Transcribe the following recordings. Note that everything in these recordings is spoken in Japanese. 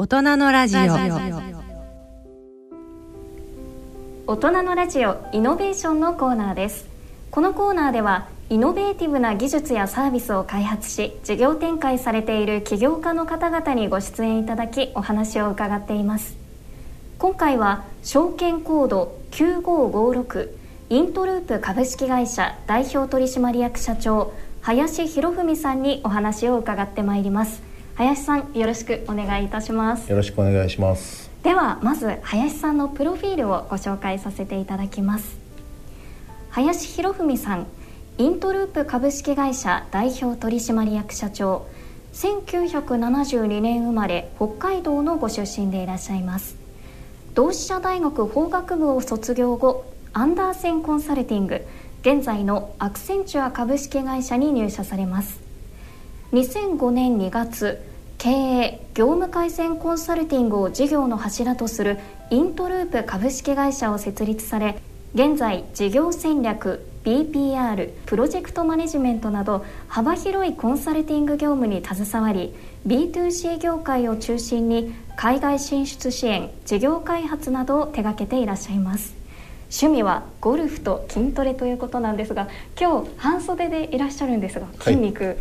大人のラジオ。大人のラジオイノベーションのコーナーです。このコーナーではイノベーティブな技術やサービスを開発し事業展開されている起業家の方々にご出演いただきお話を伺っています。今回は証券コード9556イントループ株式会社代表取締役社長林博文さんにお話を伺ってまいります。林さんよろしくお願いいたします。よろしくお願いします。ではまず林さんのプロフィールをご紹介させていただきます。林博文さんイントループ株式会社代表取締役社長1972年生まれ北海道のご出身でいらっしゃいます。同志社大学法学部を卒業後アンダーセンコンサルティング現在のアクセンチュア株式会社に入社されます2005年2月経営業務改善コンサルティングを事業の柱とするイントループ株式会社を設立され現在事業戦略 BPR プロジェクトマネジメントなど幅広いコンサルティング業務に携わり B2C 業界を中心に海外進出支援事業開発などを手掛けていらっしゃいます。趣味はゴルフと筋トレということなんですが今日半袖でいらっしゃるんですが筋肉、はい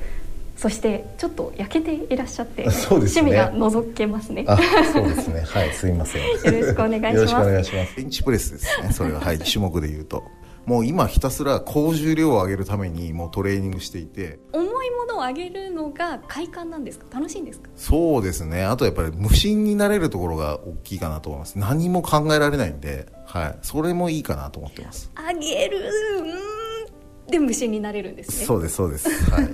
そしてちょっと焼けていらっしゃって、そうですね、趣味が覗けますね。そうですね。はい、すいません。よろしくお願いします。よろしくお願いします。ベンチプレスですね。それははい、種目で言うと。もう今ひたすら高重量を上げるためにもうトレーニングしていて重いものを上げるのが快感なんですか？楽しいんですか？そうですねあとやっぱり無心になれるところが大きいかなと思います何も考えられないんで、はい、それもいいかなと思ってます上げるうんで無心になれるんですねそうですそうですはい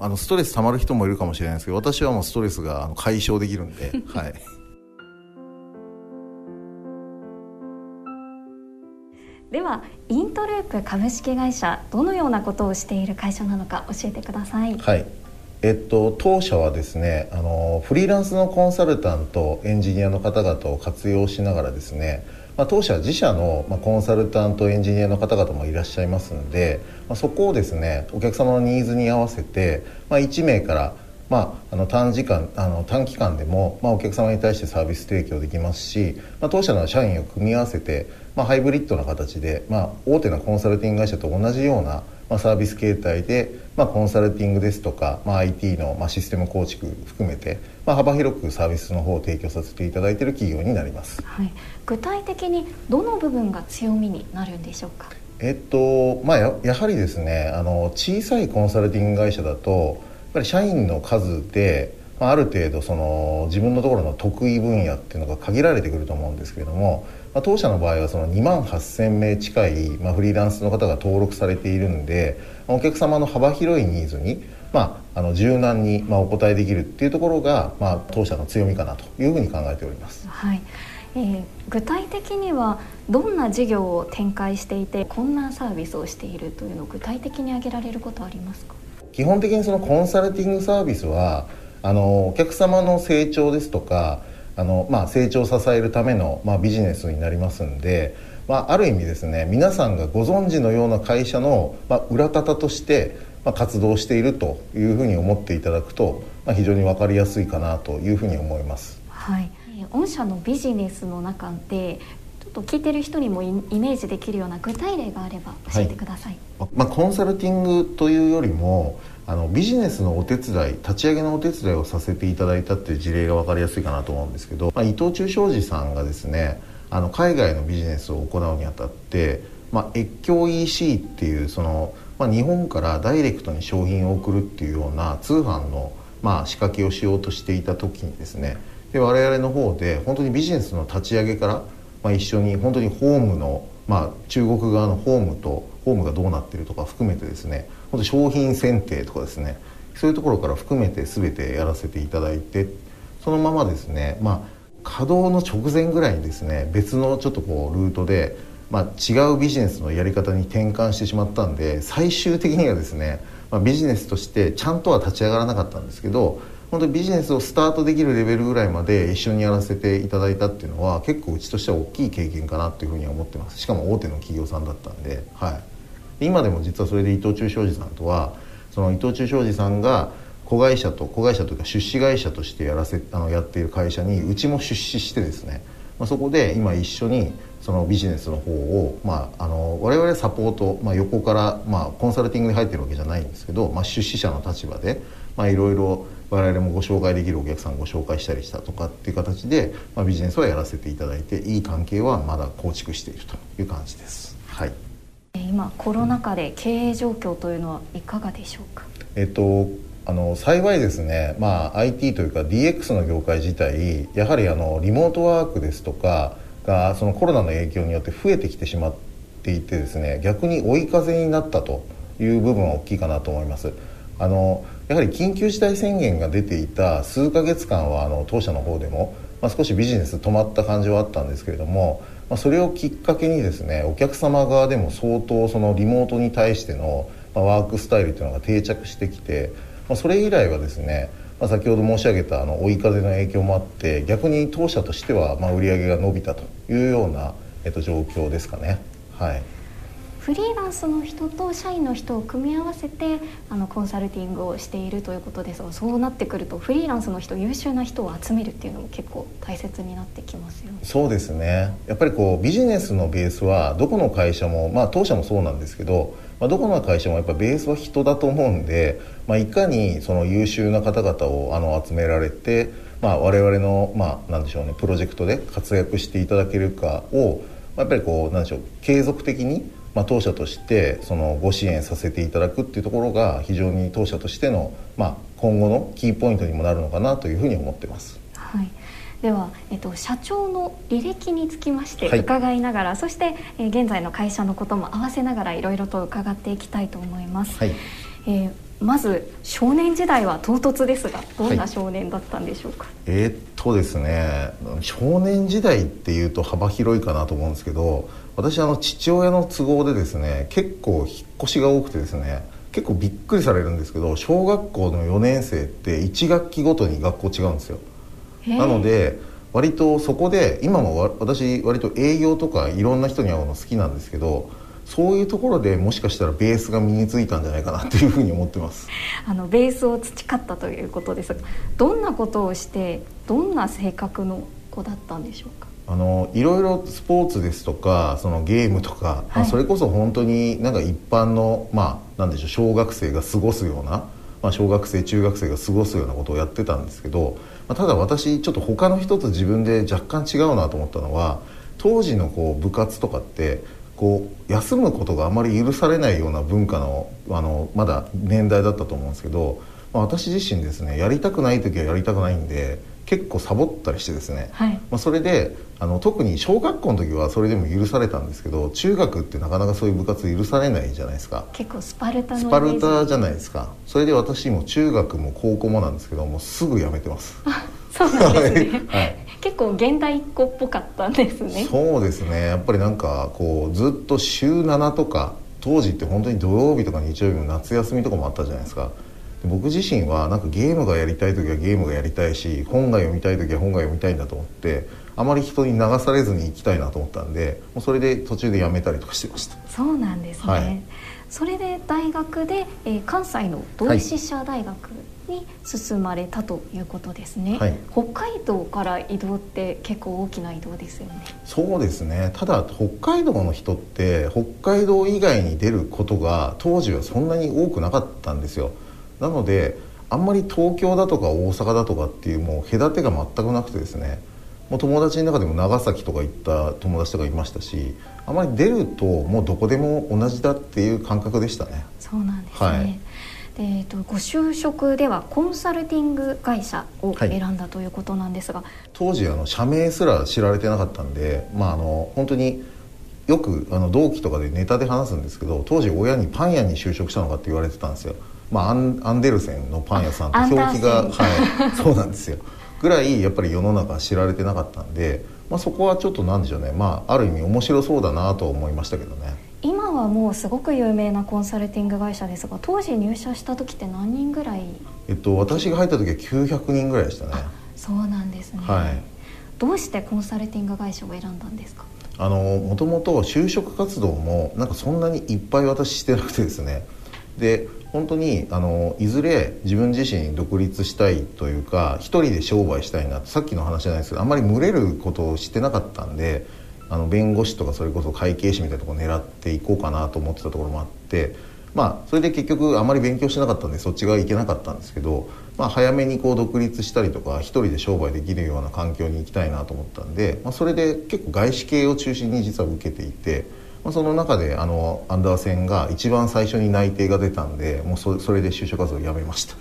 あのストレスたまる人もいるかもしれないですけど私はもうストレスが解消できるんで、はい、ではイントループ株式会社どのようなことをしている会社なのか教えてください。はいえっと、当社はですねあのフリーランスのコンサルタントエンジニアの方々を活用しながらですねまあ、当社自社の、ま、コンサルタントエンジニアの方々もいらっしゃいますので、まあ、そこをですねお客様のニーズに合わせて、まあ、1名からまあ、あの短時間あの短期間でも、まあ、お客様に対してサービス提供できますし、まあ、当社の社員を組み合わせて、まあ、ハイブリッドな形で、まあ、大手のコンサルティング会社と同じような、まあ、サービス形態で、まあ、コンサルティングですとか、まあ、IT の、まあ、システム構築含めて、まあ、幅広くサービスの方を提供させていただいている企業になります、はい、具体的にどの部分が強みになるんでしょうか？えっとまあや、やはりですねあの小さいコンサルティング会社だとやっぱり社員の数でまあ、ある程度その自分のところの得意分野っていうのが限られてくると思うんですけれども、まあ、当社の場合はその2万8,000名近い、まあ、フリーランスの方が登録されているんでお客様の幅広いニーズに、まあ、あの柔軟に、まあ、お答えできるっていうところが、まあ、当社の強みかなというふうに考えております。はいえー、具体的にはどんな事業を展開していてこんなサービスをしているというのを具体的に挙げられることはありますか？基本的にそのコンサルティングサービスはあのお客様の成長ですとかあの、まあ、成長を支えるための、まあ、ビジネスになりますんで、まあ、ある意味ですね皆さんがご存知のような会社の、まあ、裏方として、まあ、活動しているというふうに思っていただくと、まあ、非常に分かりやすいかなというふうに思います。はい、御社のビジネスの中でちょっと聞いてる人にもイメージできるような具体例があれば教えてください、はい、まあ、コンサルティングというよりもあのビジネスのお手伝い立ち上げのお手伝いをさせていただいたっていう事例が分かりやすいかなと思うんですけど、まあ、伊藤忠商事さんがですねあの海外のビジネスを行うにあたって、まあ、越境 EC っていうその、まあ、日本からダイレクトに商品を送るっていうような通販の、まあ、仕掛けをしようとしていた時にですねで我々の方で本当にビジネスの立ち上げから、まあ、一緒に本当にホームの、まあ、中国側のホームとホームがどうなってるとか含めてですね本当商品選定とかですねそういうところから含めて全てやらせていただいてそのままですねまあ稼働の直前ぐらいにですね別のちょっとこうルートで、まあ、違うビジネスのやり方に転換してしまったんで最終的にはですね、まあ、ビジネスとしてちゃんとは立ち上がらなかったんですけど本当にビジネスをスタートできるレベルぐらいまで一緒にやらせていただいたっていうのは結構うちとしては大きい経験かなというふうには思ってますしかも大手の企業さんだったんではい。今でも実はそれで伊藤忠商事さんとはその伊藤忠商事さんが子会社と子会社というか出資会社としてやらせあのやっている会社にうちも出資してですね、まあ、そこで今一緒にそのビジネスの方を、まあ、あの我々サポート、まあ、横から、まあ、コンサルティングに入ってるわけじゃないんですけど、まあ、出資者の立場で、まあ、いろいろ我々もご紹介できるお客さんをご紹介したりしたとかっていう形で、まあ、ビジネスはやらせていただいていい関係はまだ構築しているという感じです。はい、今コロナ禍で経営状況というのはいかがでしょうか？えっとあの幸いですね、まあ、IT というか DX の業界自体やはりあのリモートワークですとかがそのコロナの影響によって増えてきてしまっていてですね逆に追い風になったという部分は大きいかなと思います。あのやはり緊急事態宣言が出ていた数ヶ月間はあの当社の方でも、まあ、少しビジネス止まった感じはあったんですけれども、まあ、それをきっかけにですねお客様側でも相当そのリモートに対しての、ま、ワークスタイルというのが定着してきてまあ、それ以来はですね、まあ、先ほど申し上げたあの追い風の影響もあって逆に当社としてはまあ売り上げが伸びたというような、えっと、状況ですかね。はいフリーランスの人と社員の人を組み合わせてあのコンサルティングをしているということですがそうなってくるとフリーランスの人優秀な人を集めるっていうのも結構大切になってきますよね。そうですねやっぱりこうビジネスのベースはどこの会社もまあ当社もそうなんですけどまあ、どこの会社もやっぱベースは人だと思うんで、まあ、いかにその優秀な方々をあの集められて、まあ、我々の、まあ、なんでしょうねプロジェクトで活躍していただけるかを、ま、やっぱりこうなんでしょう継続的に、まあ、当社としてそのご支援させていただくっていうところが非常に当社としての、まあ、今後のキーポイントにもなるのかなというふうに思ってます。はい。では、えっと、社長の履歴につきまして伺いながら、はい、そして、えー、現在の会社のことも合わせながらいろいろと伺っていきたいと思います。はい、えー、まず少年時代は唐突ですがどんな少年だったんでしょうか、はい、えー、っとですね少年時代っていうと幅広いかなと思うんですけど私あの父親の都合でですね結構引っ越しが多くてですね結構びっくりされるんですけど小学校の4年生って1学期ごとに学校違うんですよ。なので割とそこで今も私割と営業とかいろんな人に会うの好きなんですけどそういうところでもしかしたらベースが身についたんじゃないかなというふうに思ってます。あのベースを培ったということですがどんなことをしてどんな性格の子だったんでしょうか？あのいろいろスポーツですとかそのゲームとか、はい、まあ、それこそ本当になんか一般のまあなんでしょう小学生が過ごすような、まあ、小学生中学生が過ごすようなことをやってたんですけどまあ、ただ私ちょっと他の人と自分で若干違うなと思ったのは当時のこう部活とかってこう休むことがあまり許されないような文化のあのまだ年代だったと思うんですけど、まあ、私自身ですねやりたくない時はやりたくないんで結構サボったりしてですね、はい、まあ、それであの特に小学校の時はそれでも許されたんですけど中学ってなかなかそういう部活許されないじゃないですか。結構スパルタのスパルタじゃないですか。それで私も中学も高校もなんですけどもうすぐ辞めてます。そうなんですね、はい、結構現代っ子っぽかったんですね。そうですね。やっぱりなんかこうずっと週7とか当時って本当に土曜日とか日曜日も夏休みとかもあったじゃないですか。僕自身はなんかゲームがやりたい時はゲームがやりたいし本が読みたい時は本が読みたいんだと思ってあまり人に流されずに行きたいなと思ったんでもうそれで途中でやめたりとかしてました。そうなんですね、はい、それで大学で、えー、関西の同志社大学に進まれたということですね、はい、北海道から移動って結構大きな移動ですよね。そうですね。ただ北海道の人って北海道以外に出ることが当時はそんなに多くなかったんですよ。なのであんまり東京だとか大阪だとかっていうもう隔てが全くなくてですねもう友達の中でも長崎とか行った友達とかいましたしあまり出るともうどこでも同じだっていう感覚でしたね。そうなんですね、はい。えーと、ご就職ではコンサルティング会社を選んだということなんですが、はい、当時あの社名すら知られてなかったんで、まあ、あの本当によくあの同期とかでネタで話すんですけど当時親にパン屋に就職したのかって言われてたんですよ。まあ、アンアンデルセンのパン屋さんと表記が、はい、そうなんですよぐらいやっぱり世の中知られてなかったんで、まあ、そこはちょっとなんでしょうね、まあ、ある意味面白そうだなと思いましたけどね。今はもうすごく有名なコンサルティング会社ですが当時入社した時って何人ぐらい？えっと私が入った時は900人ぐらいでしたね。そうなんですね、はい、どうしてコンサルティング会社を選んだんですか？あのもともと就職活動もなんかそんなにいっぱい私してなくてですね。で本当にあのいずれ自分自身独立したいというか一人で商売したいなさっきの話じゃないですけどあんまり群れることをしてなかったんであの弁護士とかそれこそ会計士みたいなところを狙っていこうかなと思ってたところもあってまあそれで結局あまり勉強してなかったんでそっち側行けなかったんですけど、まあ、早めにこう独立したりとか一人で商売できるような環境に行きたいなと思ったんで、まあ、それで結構外資系を中心に実は受けていて。まあ、その中であのアンダー戦が一番最初に内定が出たんでもうそそれで就職活動をやめました。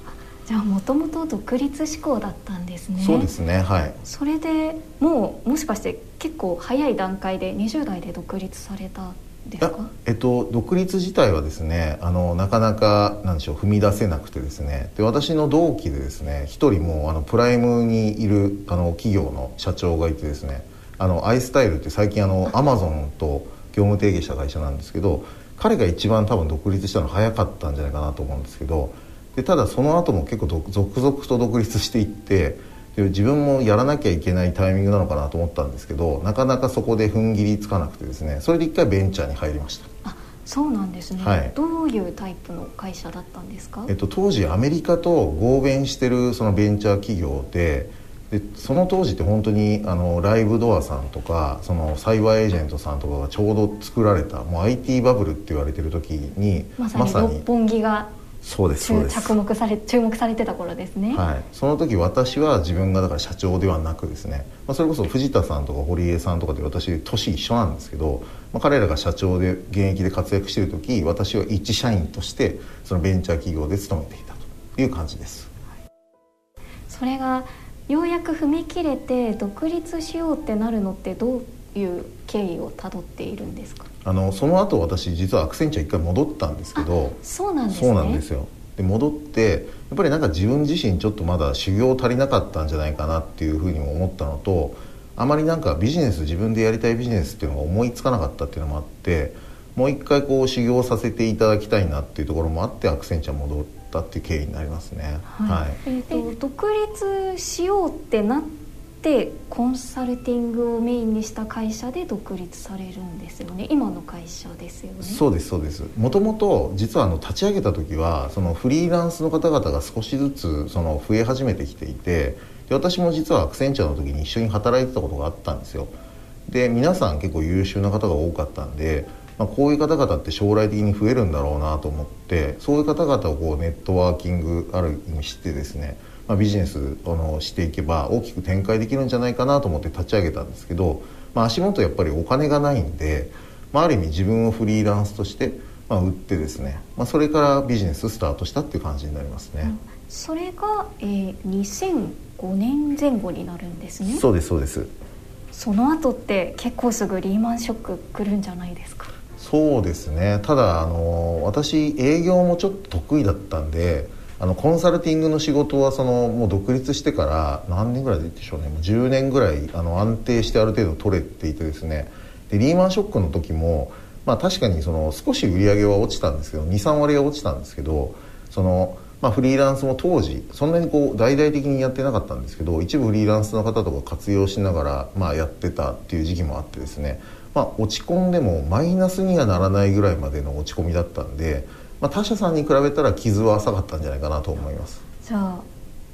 じゃあもともと独立志向だったんですね。そうですねはい。それでもうもしかして結構早い段階で20代で独立されたですか？えっと、独立自体はですねあのなかなかなんでしょう踏み出せなくてですね。で私の同期でですね一人もあのプライムにいるあの企業の社長がいてですねあのアイスタイルって最近あのアマゾンと業務提携した会社なんですけど彼が一番多分独立したの早かったんじゃないかなと思うんですけどでただその後も結構続々と独立していってで自分もやらなきゃいけないタイミングなのかなと思ったんですけどなかなかそこで踏ん切りつかなくてですねそれで一回ベンチャーに入りました。あそうなんですね、はい、どういうタイプの会社だったんですか、えっと、当時アメリカと合弁してるそのベンチャー企業ででその当時って本当にあのライブドアさんとかそのサイバーエージェントさんとかがちょうど作られたもう IT バブルって言われてる時にまさに六本木がそうですそうです。着目され注目されてた頃ですね。はい。その時私は自分がだから社長ではなくですね、まあ、それこそ藤田さんとか堀江さんとかで私年一緒なんですけど、まあ、彼らが社長で現役で活躍している時私は一社員としてそのベンチャー企業で勤めていたという感じです、はい、それがようやく踏み切れて独立しようってなるのってどういう経緯をたどっているんですか？あのその後私実はアクセンチャー一回戻ったんですけどそうなんです、ね、そうなんですよ。で戻ってやっぱりなんか自分自身ちょっとまだ修行足りなかったんじゃないかなっていうふうにも思ったのとあまりなんかビジネス自分でやりたいビジネスっていうのが思いつかなかったっていうのもあってもう一回こう修行させていただきたいなっていうところもあってアクセンチャー戻ったっていう経緯になりますね。はい、えーと、独立しようってなってコンサルティングをメインにした会社で独立されるんですよね。今の会社ですよね。そうですそうです。もともと実はあの立ち上げた時はそのフリーランスの方々が少しずつその増え始めてきていてで私も実はアクセンチャーの時に一緒に働いてたことがあったんですよ。で皆さん結構優秀な方が多かったんでまあ、こういう方々って将来的に増えるんだろうなと思ってそういう方々をこうネットワーキングある意味してですね、まあ、ビジネスあのしていけば大きく展開できるんじゃないかなと思って立ち上げたんですけど、まあ、足元やっぱりお金がないんで、まあ、ある意味自分をフリーランスとして、まあ、売ってですね、まあ、それからビジネススタートしたっていう感じになりますね。うん、それが、えー、2005年前後になるんですね。そうですそうです。その後って結構すぐリーマンショック来るんじゃないですか？そうですね。ただあの私営業もちょっと得意だったんであのコンサルティングの仕事はそのもう独立してから何年ぐらいでしょうね。もう10年ぐらいあの安定してある程度取れていてですね。でリーマンショックの時も、まあ、確かにその少し売り上げは落ちたんですけど23割が落ちたんですけどその、まあ、フリーランスも当時そんなにこう大々的にやってなかったんですけど一部フリーランスの方とか活用しながら、まあ、やってたっていう時期もあってですね。まあ、落ち込んでもマイナスにはならないぐらいまでの落ち込みだったんで、まあ、他社さんに比べたら傷は浅かったんじゃないかなと思います。じゃあ、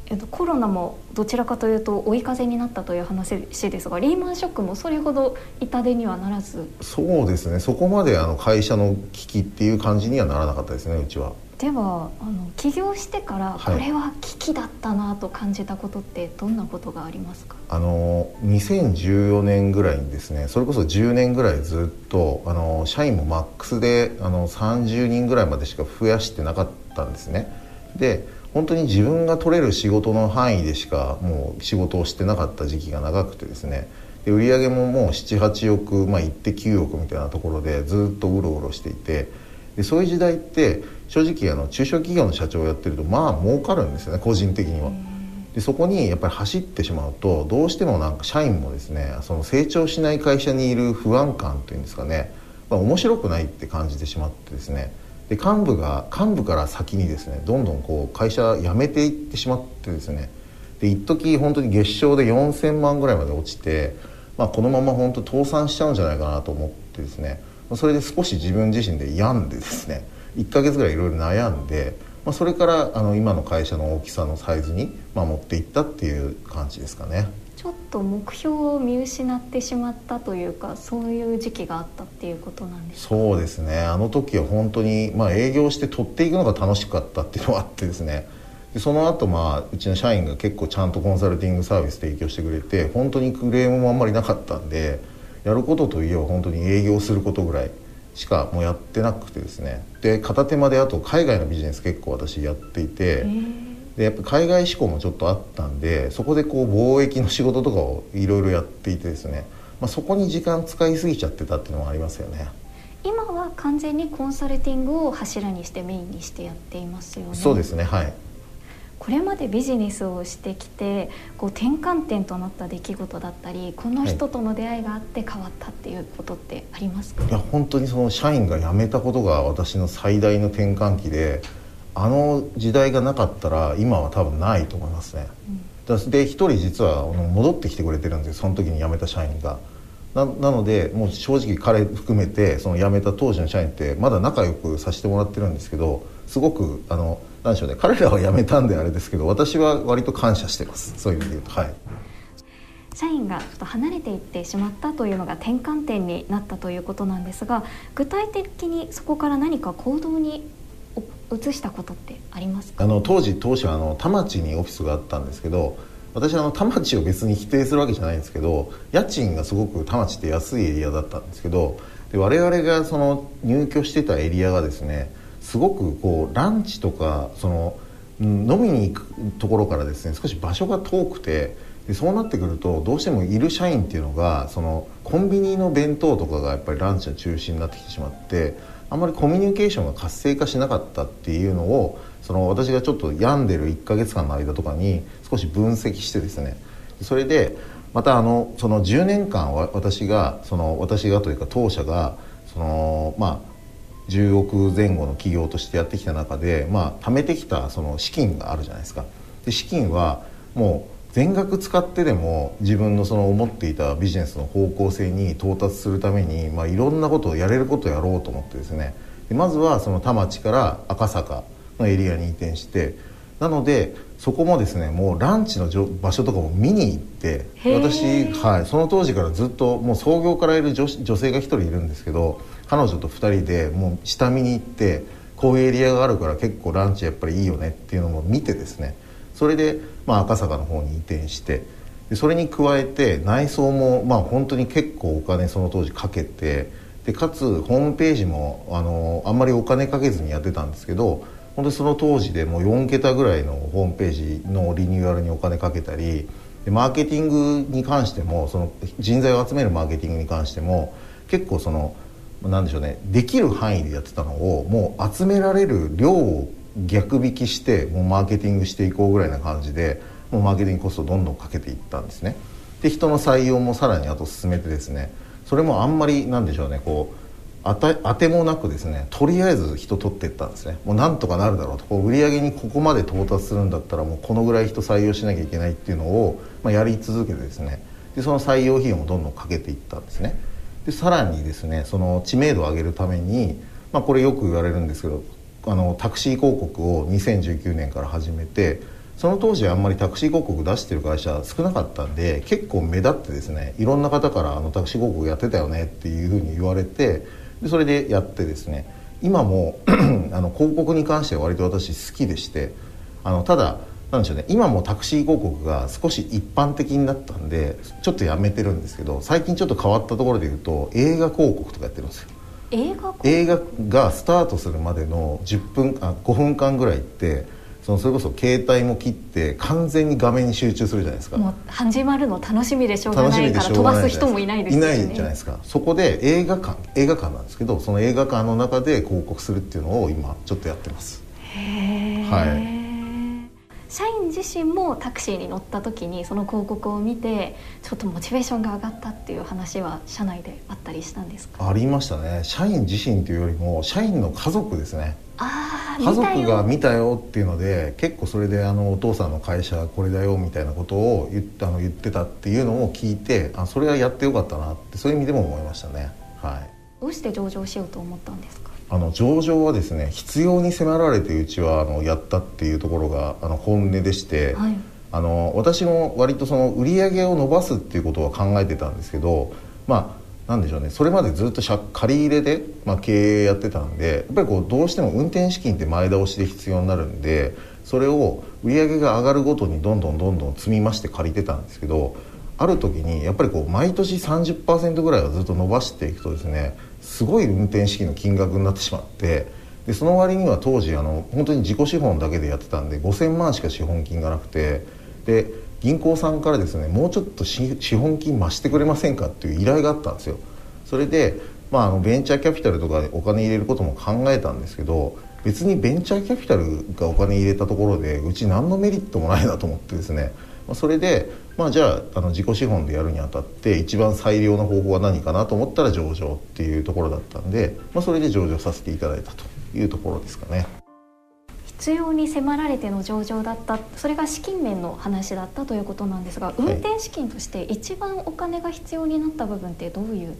えっと、コロナもどちらかというと追い風になったという話ですがリーマンショックもそれほど痛手にはならず。そうですね。そこまであの会社の危機っていう感じにはならなかったですねうちは。ではあの起業してからこれは危機だったなと感じたことってどんなことがありますか、あの2014年ぐらいにですねそれこそ10年ぐらいずっとあの社員もマックスであの30人ぐらいまでしか増やしてなかったんですね。で本当に自分が取れる仕事の範囲でしかもう仕事をしてなかった時期が長くてですね。で売上ももう78億、まあ、行って9億みたいなところでずっとうろうろしていて。でそういう時代って正直あの中小企業の社長をやってるとまあ儲かるんですよね個人的には。でそこにやっぱり走ってしまうとどうしてもなんか社員もですねその成長しない会社にいる不安感というんですかね、まあ、面白くないって感じてしまってですねで幹部が幹部から先にですねどんどんこう会社辞めていってしまってですねで一時本当に月賞で4,000万ぐらいまで落ちて、まあ、このまま本当倒産しちゃうんじゃないかなと思ってですねそれで少し自分自身で病んでですね1ヶ月ぐらいいろいろ悩んで、まあ、それからあの今の会社の大きさのサイズに、まあ、持っていったっていう感じですかね。ちょっと目標を見失ってしまったというかそういう時期があったっていうことなんですか？そうですね。あの時は本当に、まあ、営業して取っていくのが楽しかったっていうのがあってですね。でその後まあうちの社員が結構ちゃんとコンサルティングサービス提供してくれて本当にクレームもあんまりなかったんでやることといえば本当に営業することぐらいしかもうやってなくてですね。で片手間であと海外のビジネス結構私やっていて。でやっぱ海外志向もちょっとあったんでそこでこう貿易の仕事とかをいろいろやっていてですね、まあ、そこに時間使いすぎちゃってたっていうのもありますよね。今は完全にコンサルティングを柱にしてメインにしてやっていますよね。そうですねはいこれまでビジネスをしてきてこう転換点となった出来事だったりこの人との出会いがあって変わったっていうことってありますか、はい、いや本当にその社員が辞めたことが私の最大の転換期であの時代がなかったら今は多分ないと思いますね、うん、で一人実は戻ってきてくれてるんですよその時に辞めた社員が。ななのでもう正直彼含めてその辞めた当時の社員ってまだ仲良くさせてもらってるんですけどすごくあのなんでしょうね彼らは辞めたんであれですけど私は割と感謝してます。そういう意味で言うと。はい。社員がちょっと離れていってしまったというのが転換点になったということなんですが具体的にそこから何か行動に移したことってありますあの当時当初あの田町にオフィスがあったんですけど私あの田町を別に否定するわけじゃないんですけど家賃がすごく田町って安いエリアだったんですけどで我々がその入居してたエリアがですねすごくこうランチとかその飲みに行くところからですね少し場所が遠くてでそうなってくるとどうしてもいる社員っていうのがそのコンビニの弁当とかがやっぱりランチの中心になってきてしまってあんまりコミュニケーションが活性化しなかったっていうのをその私がちょっと病んでる1ヶ月間の間とかに少し分析してですね。それでまたあのその10年間は私がその私がというか当社がそのまあ10億前後の企業としてやってきた中でまあ貯めてきたその資金があるじゃないですか。で資金はもう全額使ってでも自分のその思っていたビジネスの方向性に到達するために、まあ、いろんなことをやれることをやろうと思ってですねでまずはその田町から赤坂のエリアに移転してなのでそこもですねもうランチの場所とかも見に行って私、はい、その当時からずっともう創業からいる女女性が1人いるんですけど彼女と2人でもう下見に行ってこういうエリアがあるから結構ランチやっぱりいいよねっていうのも見てですね。それで、まあ、赤坂の方に移転してでそれに加えて内装も、まあ、本当に結構お金その当時かけてでかつホームページもあのあんまりお金かけずにやってたんですけど本当にその当時でもう4桁ぐらいのホームページのリニューアルにお金かけたりでマーケティングに関してもその人材を集めるマーケティングに関しても結構そのなんでしょうねできる範囲でやってたのをもう集められる量を逆引きしてもうマーケティングしていこうぐらいな感じでもうマーケティングコストをどんどんかけていったんですね。で人の採用もさらにあと進めてですねそれもあんまりなんでしょうねこう当て当てもなくですねとりあえず人取っていったんですね。もうなんとかなるだろうと。こう売り上げにここまで到達するんだったらもうこのぐらい人採用しなきゃいけないっていうのを、まあ、やり続けてですね。でその採用費用もどんどんかけていったんですね。でさらにですねその知名度を上げるために、まあ、これよく言われるんですけどあのタクシー広告を2019年から始めてその当時あんまりタクシー広告出してる会社少なかったんで結構目立ってですねいろんな方からあのタクシー広告やってたよねっていうふうに言われてでそれでやってですね今も あの広告に関しては割と私好きでしてあのただなんでしょうね今もタクシー広告が少し一般的になったんでちょっとやめてるんですけど最近ちょっと変わったところで言うと映画広告とかやってるんですよ。映画映画がスタートするまでの10分あ5分間ぐらいってそのそれこそ携帯も切って完全に画面に集中するじゃないですか。もう始まるの楽しみでしょうがないから飛ばす人もいないですよねいないじゃないですかそこで映画館映画館なんですけどその映画館の中で広告するっていうのを今ちょっとやってます。へえ、はい社員自身もタクシーに乗った時にその広告を見てちょっとモチベーションが上がったっていう話は社内であったりしたんですか？ありましたね。社員自身というよりも社員の家族ですね。あ家族が見たよ。っていうので結構それであのお父さんの会社これだよみたいなことを言あの言ってたっていうのを聞いてあそれはやってよかったなってそういう意味でも思いましたね。はい。どうして上場しようと思ったんですか？あの上場はですね必要に迫られてうちはあのやったっていうところがあの本音でして、はい、あの私も割とその売り上げを伸ばすっていうことは考えてたんですけどまあなんでしょうねそれまでずっと借り入れで、まあ、経営やってたんでやっぱりこうどうしても運転資金って前倒しで必要になるんでそれを売り上げが上がるごとにどんどんどんどん積み増して借りてたんですけどある時にやっぱりこう毎年30%ぐらいはずっと伸ばしていくとですねすごい運転資金の金額になってしまってでその割には当時あの本当に自己資本だけでやってたんで5000万しか資本金がなくてで銀行さんからですねもうちょっと資本金増してくれませんかっていう依頼があったんですよ。それで、まあ、あのベンチャーキャピタルとかでお金入れることも考えたんですけど別にベンチャーキャピタルがお金入れたところでうち何のメリットもないなと思ってですねそれで、まあ、じゃああの自己資本でやるにあたって一番最良の方法は何かなと思ったら上場っていうところだったんで、まあ、それで上場させていただいたというところですかね。必要に迫られての上場だったそれが資金面の話だったということなんですが運転資金として一番お金が必要になった部分ってどういう？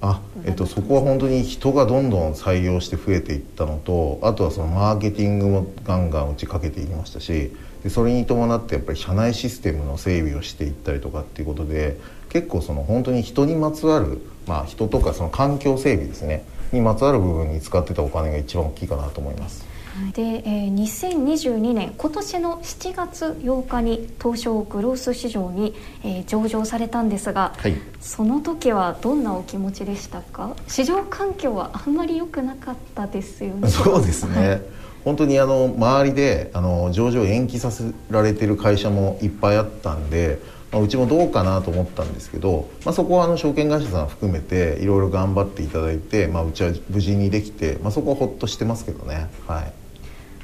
あえっと、そこは本当に人がどんどん採用して増えていったのとあとはそのマーケティングもガンガン打ちかけていきましたしでそれに伴ってやっぱり社内システムの整備をしていったりとかっていうことで結構その本当に人にまつわる、まあ、人とかその環境整備ですねにまつわる部分に使ってたお金が一番大きいかなと思います。で、えー、2022年今年の7月8日に東証グロース市場に、えー、上場されたんですが、はい、その時はどんなお気持ちでしたか市場環境はあんまり良くなかったですよねそうですね、はい、本当にあの周りであの上場延期させられてる会社もいっぱいあったんでまあ、うちもどうかなと思ったんですけど、まあ、そこはあの証券会社さん含めていろいろ頑張っていただいて、まあ、うちは無事にできて、まあ、そこはほっとしてますけどね。はい。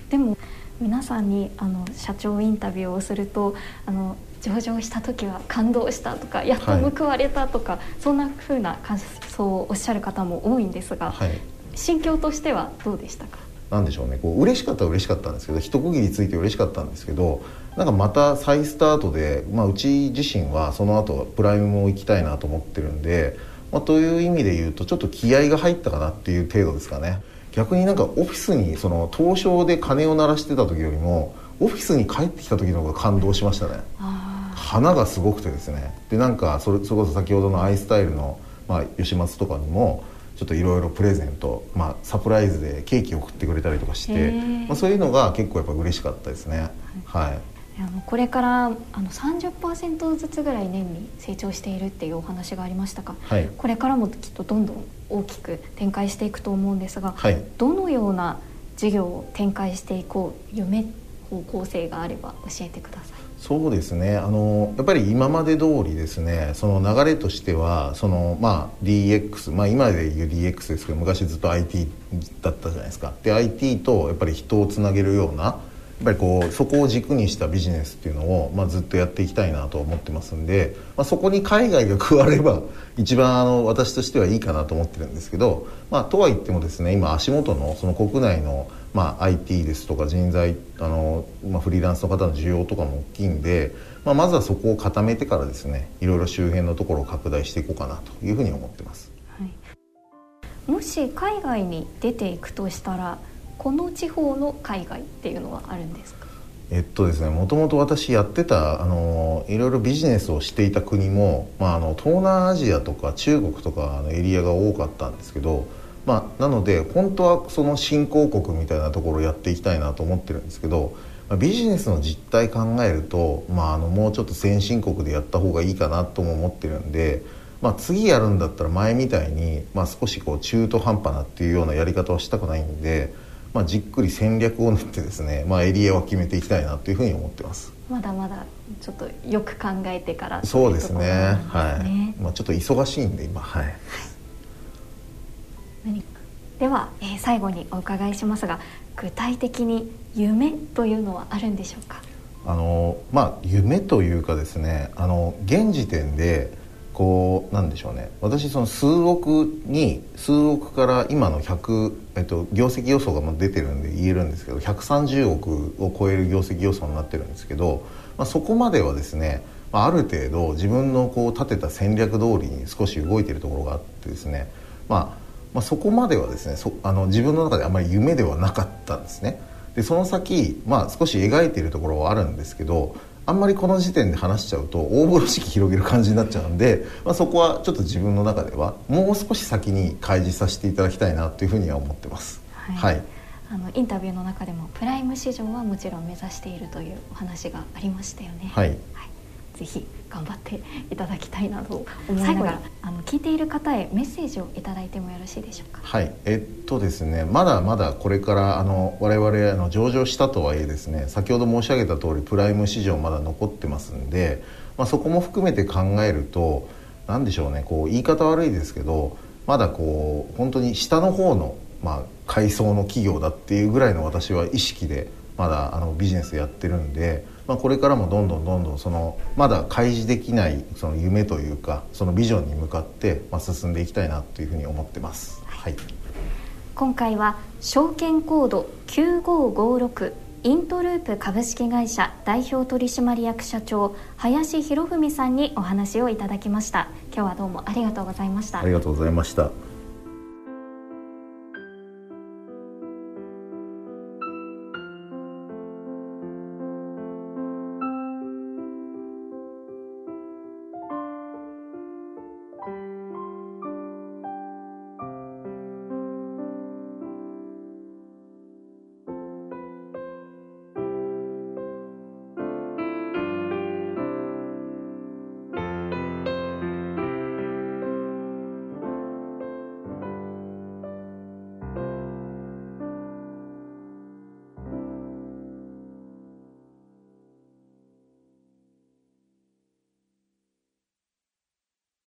でも皆さんにあの社長インタビューをするとあの上場した時は感動したとかやっと報われたとか、はい、そんなふうな感想をおっしゃる方も多いんですが、はい、心境としてはどうでしたか？なんでしょうね。こう嬉しかったは嬉しかったんですけど一区切りついて嬉しかったんですけどなんかまた再スタートで、まあ、うち自身はその後プライムも行きたいなと思ってるんで、まあ、という意味で言うとちょっと気合が入ったかなっていう程度ですかね。逆になんかオフィスにその東証で鐘を鳴らしてた時よりもオフィスに帰ってきた時の方が感動しましたね。花がすごくてですね。でなんかそれそれこそ先ほどのアイスタイルの、まあ、吉松とかにもちょっといろいろプレゼント、まあ、サプライズでケーキを送ってくれたりとかして、まあ、そういうのが結構やっぱ嬉しかったですね。はい、はい。あのこれからあの30%ずつぐらい年に成長しているっていうお話がありましたが、はい、これからもきっとどんどん大きく展開していくと思うんですが、はい、どのような事業を展開していこう夢方向性があれば教えてください。そうですね。あのやっぱり今まで通りですねその流れとしてはその、まあ、DX、まあ、今でいう DX ですけど昔ずっと IT だったじゃないですか。で IT とやっぱり人をつなげるようなやっぱりこうそこを軸にしたビジネスっていうのを、まあ、ずっとやっていきたいなと思ってますんで、まあ、そこに海外が加われば一番あの私としてはいいかなと思ってるんですけど、まあ、とは言ってもですね今足元のその国内の、まあ、IT ですとか人材あの、まあ、フリーランスの方の需要とかも大きいんで、まあ、まずはそこを固めてからですねいろいろ周辺のところを拡大していこうかなというふうに思ってます。はい、もし海外に出ていくとしたらこの地方の海外っていうのはあるんですか？えっとですねもともと私やってたあのいろいろビジネスをしていた国も、まあ、あの東南アジアとか中国とかのエリアが多かったんですけど、まあ、なので本当はその新興国みたいなところをやっていきたいなと思ってるんですけど、まあ、ビジネスの実態考えると、まあ、あのもうちょっと先進国でやった方がいいかなとも思ってるんで。まあ、次やるんだったら前みたいに、まあ、少しこう中途半端なっていうようなやり方はしたくないんで、まあ、じっくり戦略を練ってですね、まあ、エリアを決めていきたいなというふうに思ってます。まだまだちょっとよく考えてからそうですね、ね、はい、まあ、ちょっと忙しいんで今。はい、はい、では、えー、最後にお伺いしますが具体的に夢というのはあるんでしょうか？あのまあ夢というかですねあの現時点でこうなんでしょうね。私その数億に数億から今の100、えっと、業績予想が出てるんで言えるんですけど130億を超える業績予想になってるんですけど、まあ、そこまではですねある程度自分のこう立てた戦略通りに少し動いてるところがあってですねまあまあ、そこまではですねそあの自分の中であまり夢ではなかったんですね。でその先、まあ、少し描いているところはあるんですけどあんまりこの時点で話しちゃうと大風呂敷広げる感じになっちゃうんで、まあ、そこはちょっと自分の中ではもう少し先に開示させていただきたいなというふうには思ってます。はい、はい。あのインタビューの中でもプライム市場はもちろん目指しているというお話がありましたよね。はい、はいぜひ頑張っていただきたいなと思いながらあの聞いている方へメッセージをいただいてもよろしいでしょうか？はい。えっとですねまだまだこれからあの我々あの上場したとはいえですね先ほど申し上げた通りプライム市場まだ残ってますんで、まあ、そこも含めて考えると何でしょうねこう言い方悪いですけどまだこう本当に下の方のまあ、階層の企業だっていうぐらいの私は意識でまだあのビジネスやってるんで、まあ、これからもどんどんどんどんそのまだ開示できないその夢というかそのビジョンに向かって、まあ、進んでいきたいなというふうに思ってます。はい、今回は証券コード9556イントループ株式会社代表取締役社長林博文さんにお話をいただきました。今日はどうもありがとうございました。ありがとうございました